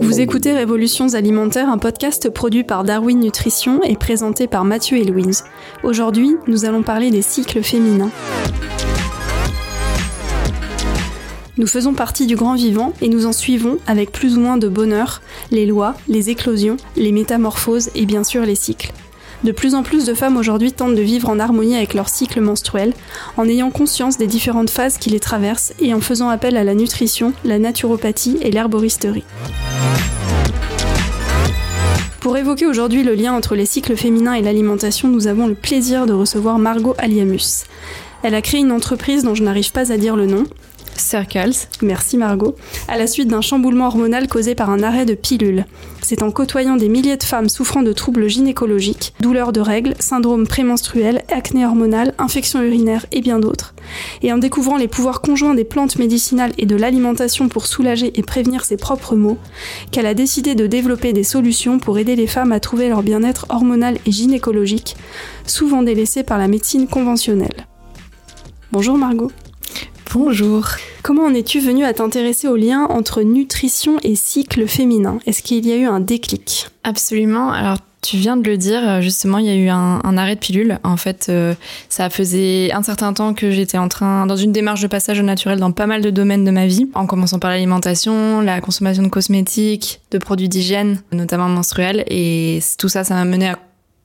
Vous écoutez Révolutions alimentaires, un podcast produit par Darwin Nutrition et présenté par Mathieu et Louise. Aujourd'hui, nous allons parler des cycles féminins. Nous faisons partie du grand vivant et nous en suivons avec plus ou moins de bonheur les lois, les éclosions, les métamorphoses et bien sûr les cycles. De plus en plus de femmes aujourd'hui tentent de vivre en harmonie avec leur cycle menstruel, en ayant conscience des différentes phases qui les traversent et en faisant appel à la nutrition, la naturopathie et l'herboristerie. Pour évoquer aujourd'hui le lien entre les cycles féminins et l'alimentation, nous avons le plaisir de recevoir Margot Aliamus. Elle a créé une entreprise dont je n'arrive pas à dire le nom, Circles. Merci Margot. À la suite d'un chamboulement hormonal causé par un arrêt de pilule. C'est en côtoyant des milliers de femmes souffrant de troubles gynécologiques, douleurs de règles, syndrome prémenstruel, acné hormonal, infections urinaires et bien d'autres, et en découvrant les pouvoirs conjoints des plantes médicinales et de l'alimentation pour soulager et prévenir ses propres maux, qu'elle a décidé de développer des solutions pour aider les femmes à trouver leur bien-être hormonal et gynécologique, souvent délaissées par la médecine conventionnelle. Bonjour Margot. Bonjour. Comment en es-tu venue à t'intéresser au lien entre nutrition et cycle féminin? Est-ce qu'il y a eu un déclic? Absolument. Alors, tu viens de le dire, justement, il y a eu un, arrêt de pilule. En fait, euh, ça faisait un certain temps que j'étais en train, dans une démarche de passage au naturel dans pas mal de domaines de ma vie, en commençant par l'alimentation, la consommation de cosmétiques, de produits d'hygiène, notamment menstruels. Et tout ça, ça m'a mené à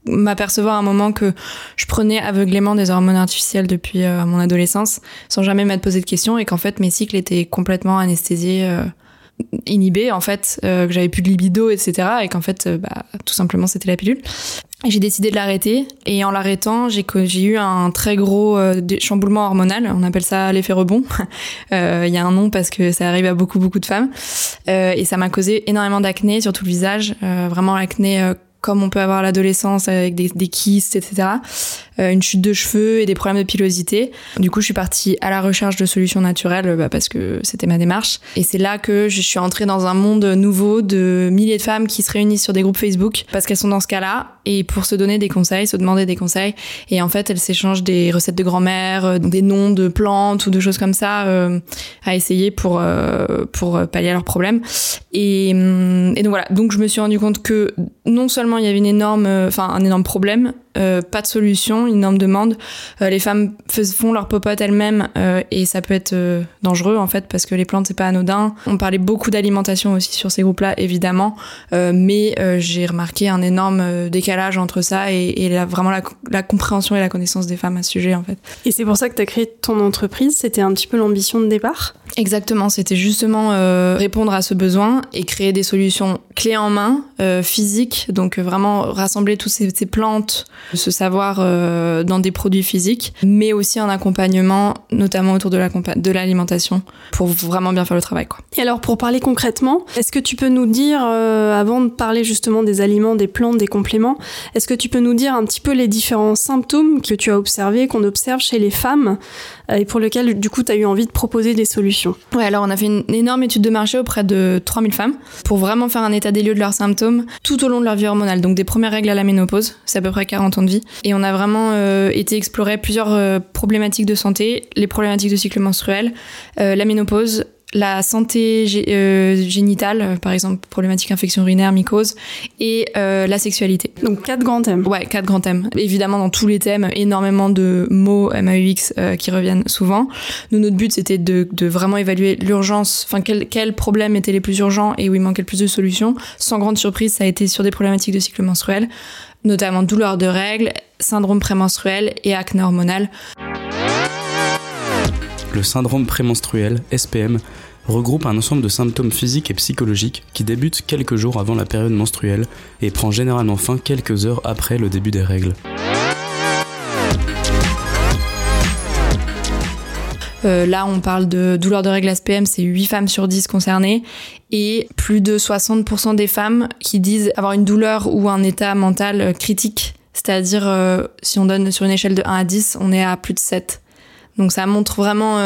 m'apercevoir à un moment que je prenais aveuglément des hormones artificielles depuis euh, mon adolescence sans jamais m'être posé de questions et qu'en fait mes cycles étaient complètement anesthésiés euh, inhibés en fait euh, que j'avais plus de libido etc et qu'en fait bah, tout simplement c'était la pilule. J'ai décidé de l'arrêter et en l'arrêtant j'ai eu un très gros chamboulement hormonal. On appelle ça l'effet rebond. Il y a un nom parce que ça arrive à beaucoup beaucoup de femmes. Et ça m'a causé énormément d'acné sur tout le visage vraiment l'acné comme on peut avoir l'adolescence avec des, des kystes, etc. Euh, une chute de cheveux et des problèmes de pilosité. Du coup, je suis partie à la recherche de solutions naturelles bah, parce que c'était ma démarche. Et c'est là que je suis entrée dans un monde nouveau de milliers de femmes qui se réunissent sur des groupes Facebook parce qu'elles sont dans ce cas-là et pour se donner des conseils, se demander des conseils. Et en fait, elles s'échangent des recettes de grand-mère, euh, des noms de plantes ou de choses comme ça euh, à essayer pour pour pallier à leurs problèmes. Et, hum, et donc voilà. Donc je me suis rendu compte que non seulement il y avait une énorme, enfin un énorme problème, euh, pas de solution, une énorme demande. Euh, les femmes font leur popote elles-mêmes euh, et ça peut être dangereux en fait parce que les plantes c'est pas anodin. On parlait beaucoup d'alimentation aussi sur ces groupes-là évidemment, mais j'ai remarqué un énorme décalage entre ça et, et vraiment la, la, compréhension et la connaissance des femmes à ce sujet en fait. Et c'est pour ça que tu as créé ton entreprise, c'était un petit peu l'ambition de départ? Exactement, c'était justement répondre à ce besoin et créer des solutions clés en main, physiques, donc vraiment rassembler toutes ces, ces plantes, ce savoir euh, dans des produits physiques, mais aussi un accompagnement, notamment autour de l'alimentation, pour vraiment bien faire le travail. Quoi. Et alors, pour parler concrètement, est-ce que tu peux nous dire, euh, avant de parler justement des aliments, des plantes, des compléments, est-ce que tu peux nous dire un petit peu les différents symptômes que tu as observés, qu'on observe chez les femmes, et pour lesquels, du coup, tu as eu envie de proposer des solutions Ouais, alors on a fait une énorme étude de marché auprès de 3000 femmes pour vraiment faire un état des lieux de leurs symptômes tout au long de leur vie hormonale. Donc des premières règles à la ménopause, c'est à peu près 40 de vie. Et on a vraiment euh, été explorer plusieurs euh, problématiques de santé, les problématiques de cycle menstruel, euh, la ménopause, la santé génitale, par exemple problématique infection urinaire, mycose, et la sexualité. Donc quatre grands thèmes. Ouais, quatre grands thèmes. Évidemment, dans tous les thèmes, énormément de mots MAUX qui reviennent souvent. Nous, notre but, c'était de, de, vraiment évaluer l'urgence, enfin quels quel problèmes étaient les plus urgents et où il manquait le plus de solutions. Sans grande surprise, ça a été sur des problématiques de cycle menstruel notamment douleurs de règles, syndrome prémenstruel et acné hormonal. Le syndrome prémenstruel, SPM, regroupe un ensemble de symptômes physiques et psychologiques qui débutent quelques jours avant la période menstruelle et prend généralement fin quelques heures après le début des règles. Euh, là, on parle de douleur de règles SPM, c'est 8 femmes sur 10 concernées. Et plus de 60% des femmes qui disent avoir une douleur ou un état mental euh, critique. C'est-à-dire, euh, si on donne sur une échelle de 1 à 10, on est à plus de 7. Donc ça montre vraiment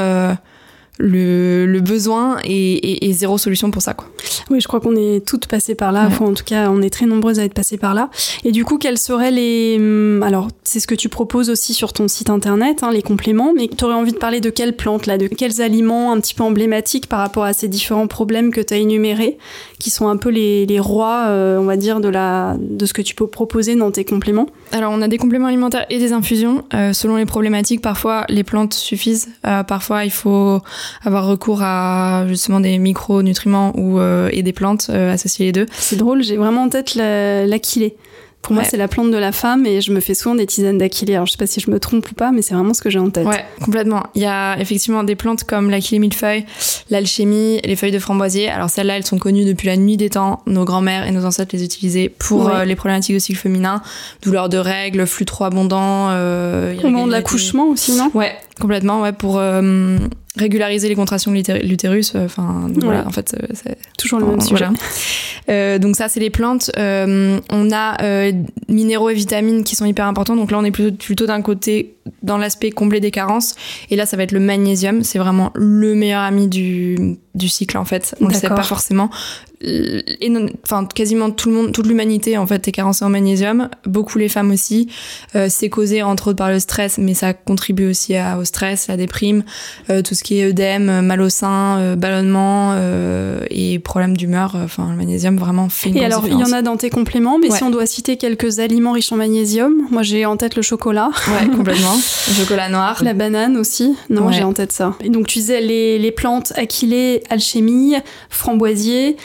le, le besoin et, et, et, zéro solution pour ça. Quoi. Oui, je crois qu'on est toutes passées par là. Ouais. Enfin, en tout cas, on est très nombreuses à être passées par là. Et du coup, quels seraient les... hum, Alors, c'est ce que tu proposes aussi sur ton site internet, hein, les compléments, mais tu aurais envie de parler de quelles plantes, là, de quels aliments un petit peu emblématiques par rapport à ces différents problèmes que tu as énumérés, qui sont un peu les, les rois, euh, on va dire, de, la, de ce que tu peux proposer dans tes compléments? Alors, on a des compléments alimentaires et des infusions. Euh, selon les problématiques, parfois, les plantes suffisent. Euh, parfois, il faut avoir recours à justement des micronutriments ou euh, et des plantes euh, associées les deux. C'est drôle, j'ai vraiment en tête l'aquilée. Pour moi, c'est la plante de la femme et je me fais souvent des tisanes d'aquilée. Alors, je sais pas si je me trompe ou pas, mais c'est vraiment ce que j'ai en tête. Ouais, complètement. Il y a effectivement des plantes comme l'achillée millefeuille, l'alchimie, les feuilles de framboisier. Alors celles-là, elles sont connues depuis la nuit des temps. Nos grands-mères et nos ancêtres les utilisaient pour Ouais. euh, les problématiques de cycle féminin, douleurs de règles, flux trop abondant. Euh, Au moment de l'accouchement aussi, non? Ouais, complètement. Ouais, pour euh, régulariser les contractions de l'utér- l'utérus. euh, Enfin, voilà, en fait, euh, c'est Toujours le même sujet. voilà. Euh, donc ça, c'est les plantes. Euh, on a euh, minéraux et vitamines qui sont hyper importants. Donc là, on est plutôt, plutôt d'un côté dans l'aspect combler des carences. Et là, ça va être le magnésium. C'est vraiment le meilleur ami du, du cycle, en fait. On le sait pas forcément. Euh, Et non- enfin, quasiment tout le monde, toute l'humanité, en fait, est carencée en magnésium. Beaucoup les femmes aussi. Euh, c'est causé, entre autres, par le stress, mais ça contribue aussi à- au stress, la déprime, euh, tout ce qui est œdème, mal au sein, euh, ballonnement euh, et problème d'humeur. euh, Enfin, le magnésium vraiment fait une Et alors, il y en a dans tes compléments, mais Ouais. si on doit citer quelques aliments riches en magnésium, moi j'ai en tête le chocolat, Ouais, complètement. Le chocolat noir. la banane aussi. Non, Ouais. j'ai en tête ça. Et donc tu disais les, les plantes aquilée, alchimie, framboisier,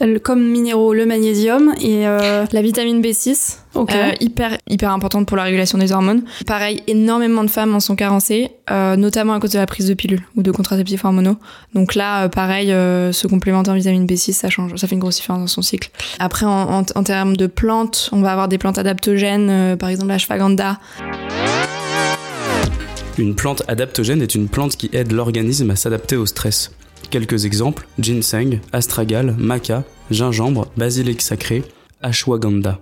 Mm. comme minéraux le magnésium et euh, La vitamine B6, ok. euh, hyper hyper importante pour la régulation des hormones. Pareil, énormément de femmes en sont carencées, euh, notamment à cause de la prise de pilules ou de contraceptifs hormonaux. Donc là, pareil, se complémenter en vitamine B6, ça change, ça fait une grosse différence dans son cycle. Après, en, en, en termes de plantes, on va avoir des plantes adaptogènes, par exemple la ashwagandha. Une plante adaptogène est une plante qui aide l'organisme à s'adapter au stress. Quelques exemples ginseng, astragal, maca, gingembre, basilic sacré, ashwagandha.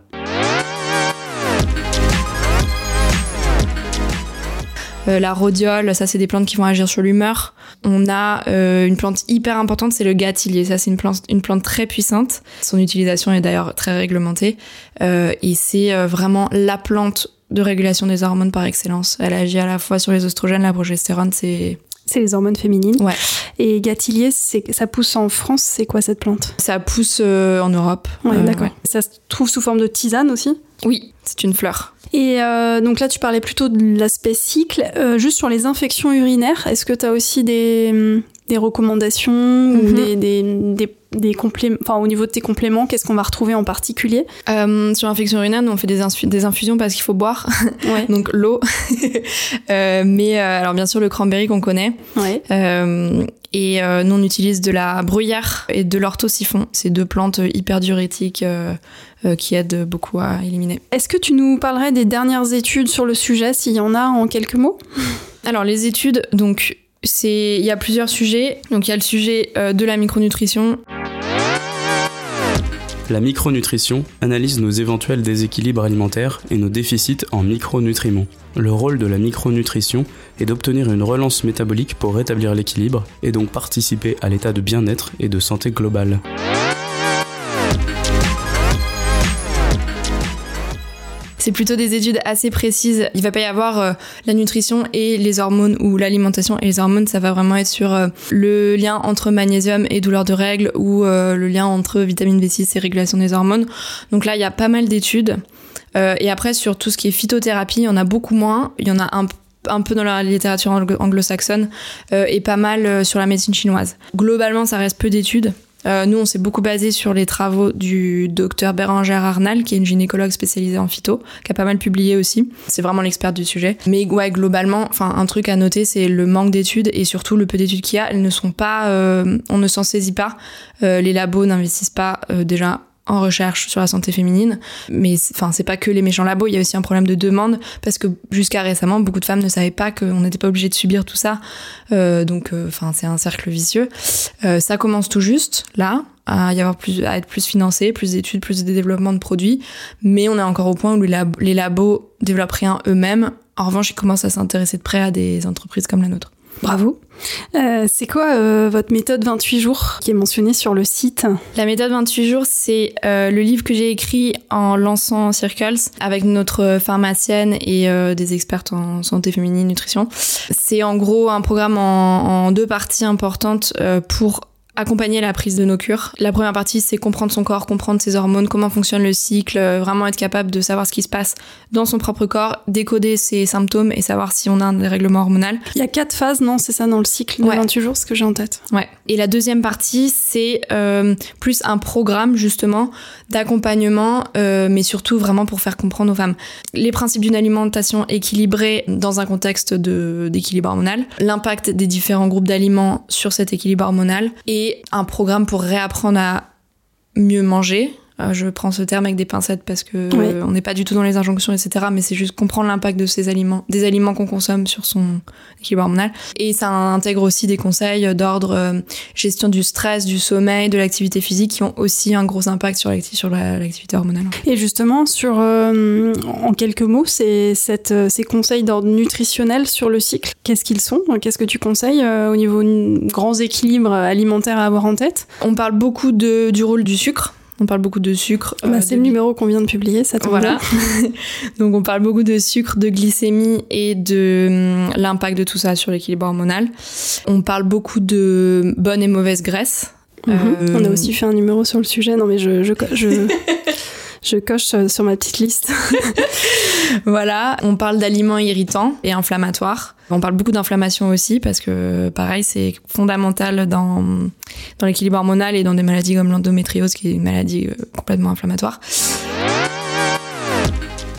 Euh, la rhodiole, ça c'est des plantes qui vont agir sur l'humeur. On a euh, une plante hyper importante, c'est le gâtillier. Ça c'est une plante, très puissante. Son utilisation est d'ailleurs très réglementée Euh, et c'est vraiment la plante de régulation des hormones par excellence. Elle agit à la fois sur les oestrogènes, la progestérone, c'est C'est les hormones féminines. Ouais. Et gâtillier, c'est ça pousse en France. C'est quoi cette plante? Ça pousse euh, en Europe. Ouais, Euh, d'accord. Ça se trouve sous forme de tisane aussi? Oui, c'est une fleur. Et euh, donc là, tu parlais plutôt de l'aspect cycle. Euh, juste sur les infections urinaires, est-ce que tu as aussi des, hum, des recommandations ou Mhm. des, des, des, des compléments, enfin au niveau de tes compléments, qu'est-ce qu'on va retrouver en particulier? Euh, sur l'infection urinaire, nous on fait des, des infusions parce qu'il faut boire, Ouais. donc l'eau. Euh, mais euh, alors bien sûr le cranberry qu'on connaît. ouais. Et nous, on utilise de la bruyère et de l'orthosiphon. C'est deux plantes hyper diurétiques qui aident beaucoup à éliminer. Est-ce que tu nous parlerais des dernières études sur le sujet, s'il y en a en quelques mots? Alors, les études, donc, c'est il y a plusieurs sujets. Donc, il y a le sujet euh, de la micronutrition. La micronutrition analyse nos éventuels déséquilibres alimentaires et nos déficits en micronutriments. Le rôle de la micronutrition est d'obtenir une relance métabolique pour rétablir l'équilibre et donc participer à l'état de bien-être et de santé globale. C'est plutôt des études assez précises. Il va pas y avoir euh, la nutrition et les hormones ou l'alimentation et les hormones. Ça va vraiment être sur euh, le lien entre magnésium et douleur de règles ou euh, le lien entre vitamine B6 et régulation des hormones. Donc là, il y a pas mal d'études. Et après, sur tout ce qui est phytothérapie, il y en a beaucoup moins. Il y en a un peu dans la littérature anglo- anglo-saxonne et pas mal sur la médecine chinoise. Globalement, ça reste peu d'études. Euh, nous, on s'est beaucoup basé sur les travaux du docteur Bérangère Arnal, qui est une gynécologue spécialisée en phyto, qui a pas mal publié aussi. C'est vraiment l'expert du sujet. Mais ouais, globalement, enfin, un truc à noter, c'est le manque d'études et surtout le peu d'études qu'il y a. Elles ne sont pas, euh, on ne s'en saisit pas. Euh, les labos n'investissent pas euh, déjà en recherche sur la santé féminine. Mais enfin, c'est pas que les méchants labos, il y a aussi un problème de demande parce que jusqu'à récemment, beaucoup de femmes ne savaient pas qu'on n'était pas obligé de subir tout ça. Euh, donc, euh, enfin, c'est un cercle vicieux. Euh, ça commence tout juste là à y avoir plus, à être plus financé, plus d'études, plus de développement de produits. Mais on est encore au point où les, les labos développent rien eux-mêmes. En revanche, ils commencent à s'intéresser de près à des entreprises comme la nôtre. Bravo. Euh, c'est quoi euh, votre méthode 28 jours qui est mentionnée sur le site La méthode 28 jours, c'est euh, le livre que j'ai écrit en lançant Circles avec notre pharmacienne et des expertes en santé féminine, nutrition. C'est en gros un programme en, en deux parties importantes pour accompagner la prise de nos cures. La première partie, c'est comprendre son corps, comprendre ses hormones, comment fonctionne le cycle, euh, vraiment être capable de savoir ce qui se passe dans son propre corps, décoder ses symptômes et savoir si on a un dérèglement hormonal. Il y a quatre phases, non C'est ça dans le cycle de 28 jours, ce que j'ai en tête. Ouais. Et la deuxième partie, c'est euh, plus un programme justement d'accompagnement, euh, mais surtout vraiment pour faire comprendre aux femmes les principes d'une alimentation équilibrée dans un contexte d'équilibre hormonal, l'impact des différents groupes d'aliments sur cet équilibre hormonal et un programme pour réapprendre à mieux manger, je prends ce terme avec des pincettes parce que on n'est pas du tout dans les injonctions, etc. Mais c'est juste comprendre l'impact de ces aliments, des aliments qu'on consomme sur son équilibre hormonal. Et ça intègre aussi des conseils d'ordre euh, gestion du stress, du sommeil, de l'activité physique qui ont aussi un gros impact sur l'activité hormonale. Et justement, sur euh, en quelques mots, ces conseils d'ordre nutritionnel sur le cycle, qu'est-ce qu'ils sont? Qu'est-ce que tu conseilles au niveau grands équilibres alimentaires à avoir en tête? On parle beaucoup de, du rôle du sucre on parle beaucoup de sucre. Bah, euh, c'est le numéro qu'on vient de publier, ça tombe Voilà. Donc on parle beaucoup de sucre, de glycémie et de hum, l'impact de tout ça sur l'équilibre hormonal. On parle beaucoup de bonne et mauvaise graisse. Mhm. Euh, on a aussi fait un numéro sur le sujet. Non mais je, je, je, je coche euh, sur ma petite liste. voilà, on parle d'aliments irritants et inflammatoires. On parle beaucoup d'inflammation aussi parce que pareil, c'est fondamental dans, dans l'équilibre hormonal et dans des maladies comme l'endométriose qui est une maladie euh, complètement inflammatoire.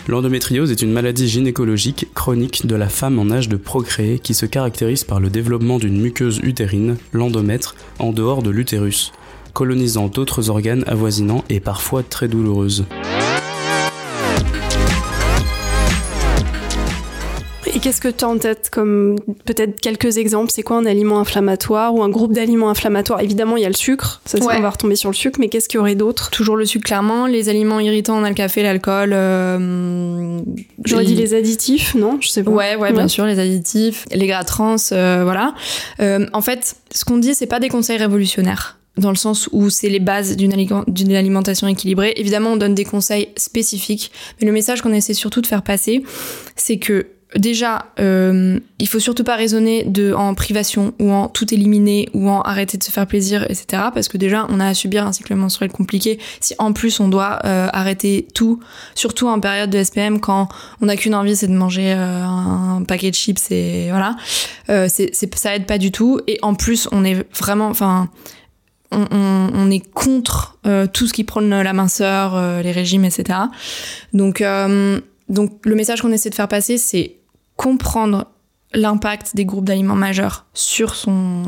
L'endométriose est une maladie gynécologique chronique de la femme en âge de procréer qui se caractérise par le développement d'une muqueuse utérine, l'endomètre, en dehors de l'utérus colonisant d'autres organes avoisinants et parfois très douloureuses. Et qu'est-ce que tu as en tête comme peut-être quelques exemples? C'est quoi un aliment inflammatoire ou un groupe d'aliments inflammatoires? Évidemment, il y a le sucre, ça on va retomber sur le sucre, mais qu'est-ce qu'il y aurait d'autre? Toujours le sucre, clairement. Les aliments irritants, on a le café, l'alcool. Euh, J'aurais dit les additifs, non? Je sais pas. Ouais, ouais, bien sûr, les additifs, les gras trans, euh, voilà. Euh, en fait, ce qu'on dit, c'est pas des conseils révolutionnaires dans le sens où c'est les bases d'une alimentation équilibrée. Évidemment, on donne des conseils spécifiques, mais le message qu'on essaie surtout de faire passer, c'est que déjà, euh, il faut surtout pas raisonner de en privation ou en tout éliminer ou en arrêter de se faire plaisir, etc. Parce que déjà, on a à subir un cycle menstruel compliqué. Si en plus on doit euh, arrêter tout, surtout en période de SPM, quand on n'a qu'une envie, c'est de manger euh, un paquet de chips et voilà, euh, c'est, ça aide pas du tout. Et en plus, on est vraiment, enfin on, est contre euh, tout ce qui prône la minceur, euh, les régimes, etc. Donc, euh, donc le message qu'on essaie de faire passer, c'est comprendre l'impact des groupes d'aliments majeurs sur son,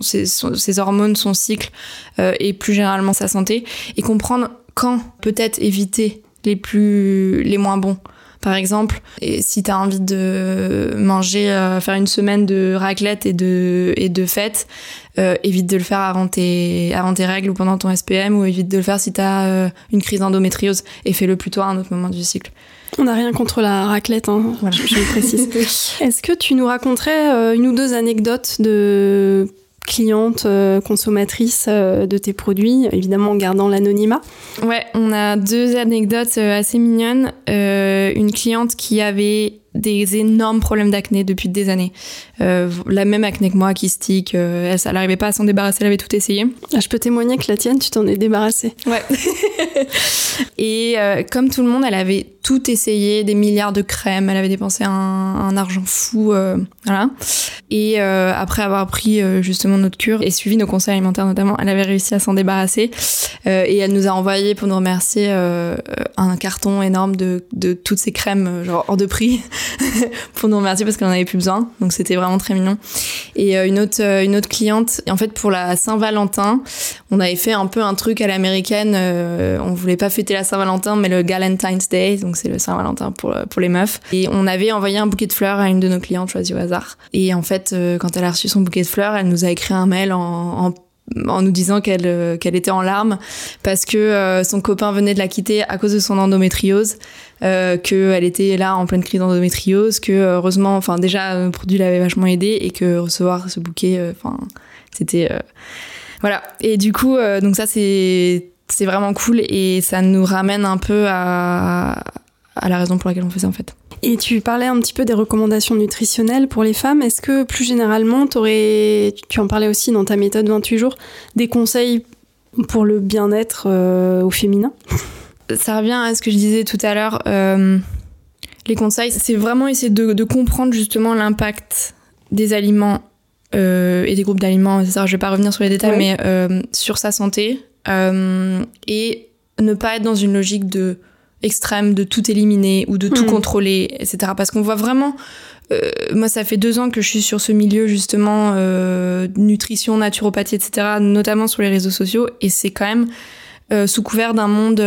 ses, hormones, son cycle et plus généralement sa santé, et comprendre quand peut-être éviter les plus les moins bons. Par exemple, et si tu as envie de manger, faire une semaine de raclette et de, et de fêtes, euh, évite de le faire avant tes, avant tes règles ou pendant ton SPM ou évite de le faire si tu as euh, une crise d'endométriose et fais-le plutôt à un autre moment du cycle. On n'a rien contre la raclette, hein, voilà. je, le précise. Est-ce que tu nous raconterais euh, une ou deux anecdotes de clientes, consommatrices de tes produits, évidemment en gardant l'anonymat Ouais, on a deux anecdotes assez mignonnes. une cliente qui avait des énormes problèmes d'acné depuis des années. Euh, la même acné que moi, kystique, euh, elle, n'arrivait pas à s'en débarrasser, elle avait tout essayé. Ah, je peux témoigner que la tienne, tu t'en es débarrassée. Ouais. et euh, comme tout le monde, elle avait tout essayé, des milliards de crèmes, elle avait dépensé un, un argent fou, euh, voilà. Et euh, après avoir pris justement notre cure et suivi nos conseils alimentaires notamment, elle avait réussi à s'en débarrasser. et elle nous a envoyé pour nous remercier un carton énorme de, de toutes ces crèmes, genre hors de prix. pour nous remercier parce qu'on en avait plus besoin. Donc c'était vraiment très mignon. Et euh, une autre euh, une autre cliente, en fait pour la Saint-Valentin, on avait fait un peu un truc à l'américaine. Euh, on voulait pas fêter la Saint-Valentin, mais le Galentine's Day, donc c'est le Saint-Valentin pour pour les meufs. Et on avait envoyé un bouquet de fleurs à une de nos clientes choisies au hasard. Et en fait, quand elle a reçu son bouquet de fleurs, elle nous a écrit un mail en, en en nous disant qu'elle qu'elle était en larmes parce que son copain venait de la quitter à cause de son endométriose, euh, qu'elle était là en pleine crise d'endométriose, que heureusement, enfin déjà le produit l'avait vachement aidé et que recevoir ce bouquet, enfin c'était voilà. Et du coup, donc ça c'est c'est vraiment cool et ça nous ramène un peu à, à la raison pour laquelle on ça en fait. Et tu parlais un petit peu des recommandations nutritionnelles pour les femmes. Est-ce que plus généralement, aurais, tu en parlais aussi dans ta méthode 28 jours, des conseils pour le bien-être euh, au féminin? Ça revient à ce que je disais tout à l'heure. Euh, les conseils, c'est vraiment essayer de, comprendre justement l'impact des aliments euh, et des groupes d'aliments, etc. Je vais pas revenir sur les détails, mais sur sa santé et ne pas être dans une logique de extrême de tout éliminer ou de tout hmm. contrôler, etc. Parce qu'on voit vraiment, euh, moi ça fait deux ans que je suis sur ce milieu justement euh, nutrition, naturopathie, etc. Notamment sur les réseaux sociaux et c'est quand même euh, sous couvert d'un monde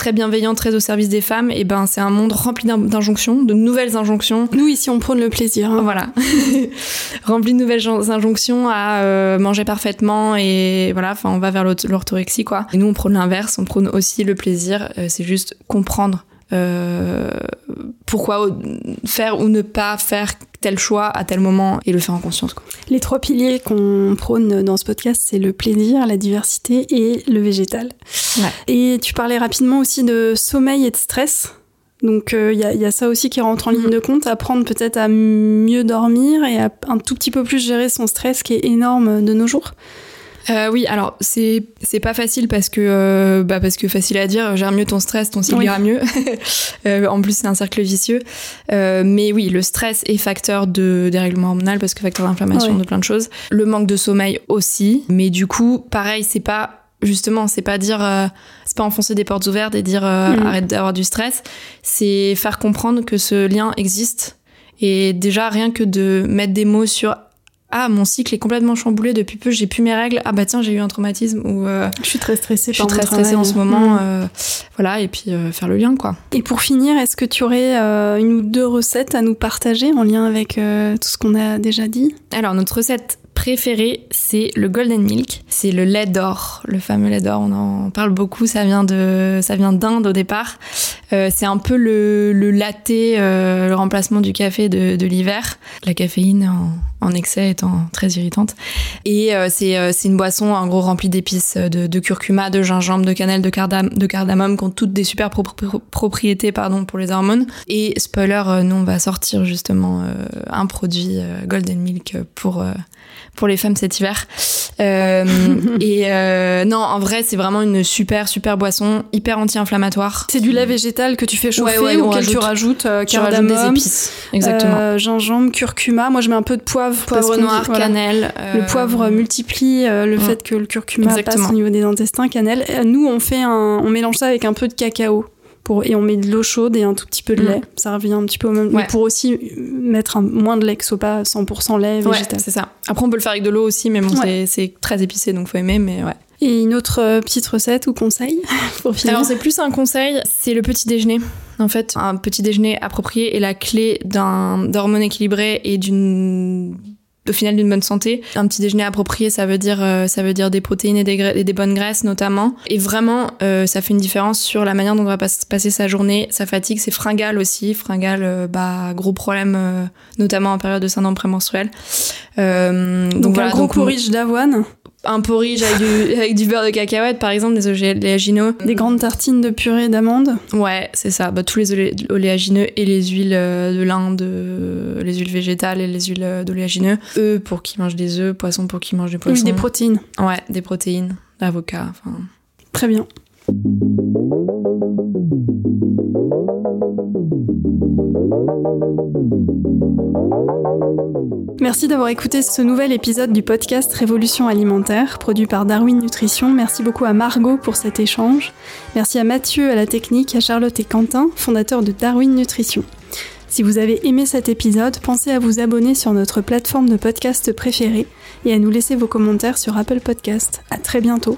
très bienveillant, très au service des femmes, et ben c'est un monde rempli d'injonctions, de nouvelles injonctions. Nous ici on prône le plaisir. Hein. Voilà, rempli de nouvelles injonctions à euh, manger parfaitement et voilà, enfin on va vers l'orthorexie quoi. Et nous on prône l'inverse, on prône aussi le plaisir. Euh, c'est juste comprendre euh, pourquoi faire ou ne pas faire tel choix à tel moment et le faire en conscience. Quoi. Les trois piliers qu'on prône dans ce podcast, c'est le plaisir, la diversité et le végétal. Et tu parlais rapidement aussi de sommeil et de stress. Donc il euh, y, y, a ça aussi qui rentre en ligne mm. de compte, apprendre peut-être à mieux dormir et à un tout petit peu plus gérer son stress qui est énorme de nos jours. Euh, oui, alors c'est c'est pas facile parce que euh, bah parce que facile à dire, gère mieux ton stress, ton cycle ira mieux. euh, en plus, c'est un cercle vicieux. Euh, mais oui, le stress est facteur de dérèglement hormonal parce que facteur d'inflammation, de plein de choses. Le manque de sommeil aussi, mais du coup, pareil, c'est pas justement, c'est pas dire, euh, c'est pas enfoncer des portes ouvertes et dire euh, mm. arrête d'avoir du stress. C'est faire comprendre que ce lien existe et déjà rien que de mettre des mots sur ah mon cycle est complètement chamboulé depuis peu j'ai plus mes règles ah bah tiens j'ai eu un traumatisme ou euh, je suis très stressée je suis très stressée en ce moment mm. euh, voilà et puis euh, faire le lien quoi et pour finir est-ce que tu aurais une ou deux recettes à nous partager en lien avec tout ce qu'on a déjà dit? Alors notre recette préféré, c'est le golden milk. C'est le lait d'or, le fameux lait d'or. On en parle beaucoup. Ça vient de, ça vient d'Inde au départ. C'est un peu le, le latte, le remplacement du café de, de l'hiver. La caféine en, en, excès étant très irritante. Et euh, c'est, euh, une boisson en gros remplie d'épices, de, de, curcuma, de gingembre, de cannelle, de, cardam, de cardamome, qui ont toutes des super propriétés pardon pour les hormones. Et spoiler, nous on va sortir justement un produit golden milk pour pour les femmes cet hiver. Euh, et euh, non, en vrai, c'est vraiment une super, super boisson, hyper anti-inflammatoire. C'est du lait végétal que tu fais chauffer ou auquel tu rajoutes euh, des épices. Exactement. Euh, gingembre, curcuma. Moi, je mets un peu de poivre. Poivre noir, cannelle. Le poivre multiplie le fait que le curcuma passe au niveau des intestins, cannelle. Nous, on fait un, on mélange ça avec un peu de cacao et on met de l'eau chaude et un tout petit peu de mm. lait. Ça revient un petit peu au même. Mais pour aussi mettre un, moins de lait que ce soit pas 100% lait végétal. c'est ça. Après, on peut le faire avec de l'eau aussi, mais bon, c'est très épicé, donc faut aimer, mais ouais. Et une autre euh, petite recette ou conseil pour finir? Alors c'est plus un conseil, c'est le petit déjeuner. En fait, un petit déjeuner approprié est la clé d'un d'hormones équilibrées et d'une au final d'une bonne santé. Un petit déjeuner approprié, ça veut dire euh, ça veut dire des protéines et des, des bonnes graisses notamment. Et vraiment, euh, ça fait une différence sur la manière dont on va passer sa journée, sa fatigue, c'est fringale aussi. Fringale, euh, bah gros problème, notamment en période de syndrome prémenstruel. donc, donc un gros porridge d'avoine un porridge avec du, avec du beurre de cacahuète, par exemple, des oléagineux. Des grandes tartines de purée d'amandes. Ouais, c'est ça. Bah, tous les oléagineux et les huiles euh, de l'Inde, euh, les huiles végétales et les huiles euh, d'oléagineux. Eux pour qui mangent des œufs, poissons pour qui mangent des poissons. Oui, des protéines. Ouais, des protéines, l'avocat, enfin. Très bien. Merci d'avoir écouté ce nouvel épisode du podcast Révolution alimentaire, produit par Darwin Nutrition. Merci beaucoup à Margot pour cet échange. Merci à Mathieu à la technique, à Charlotte et Quentin, fondateurs de Darwin Nutrition. Si vous avez aimé cet épisode, pensez à vous abonner sur notre plateforme de podcast préférée et à nous laisser vos commentaires sur Apple Podcast. À très bientôt.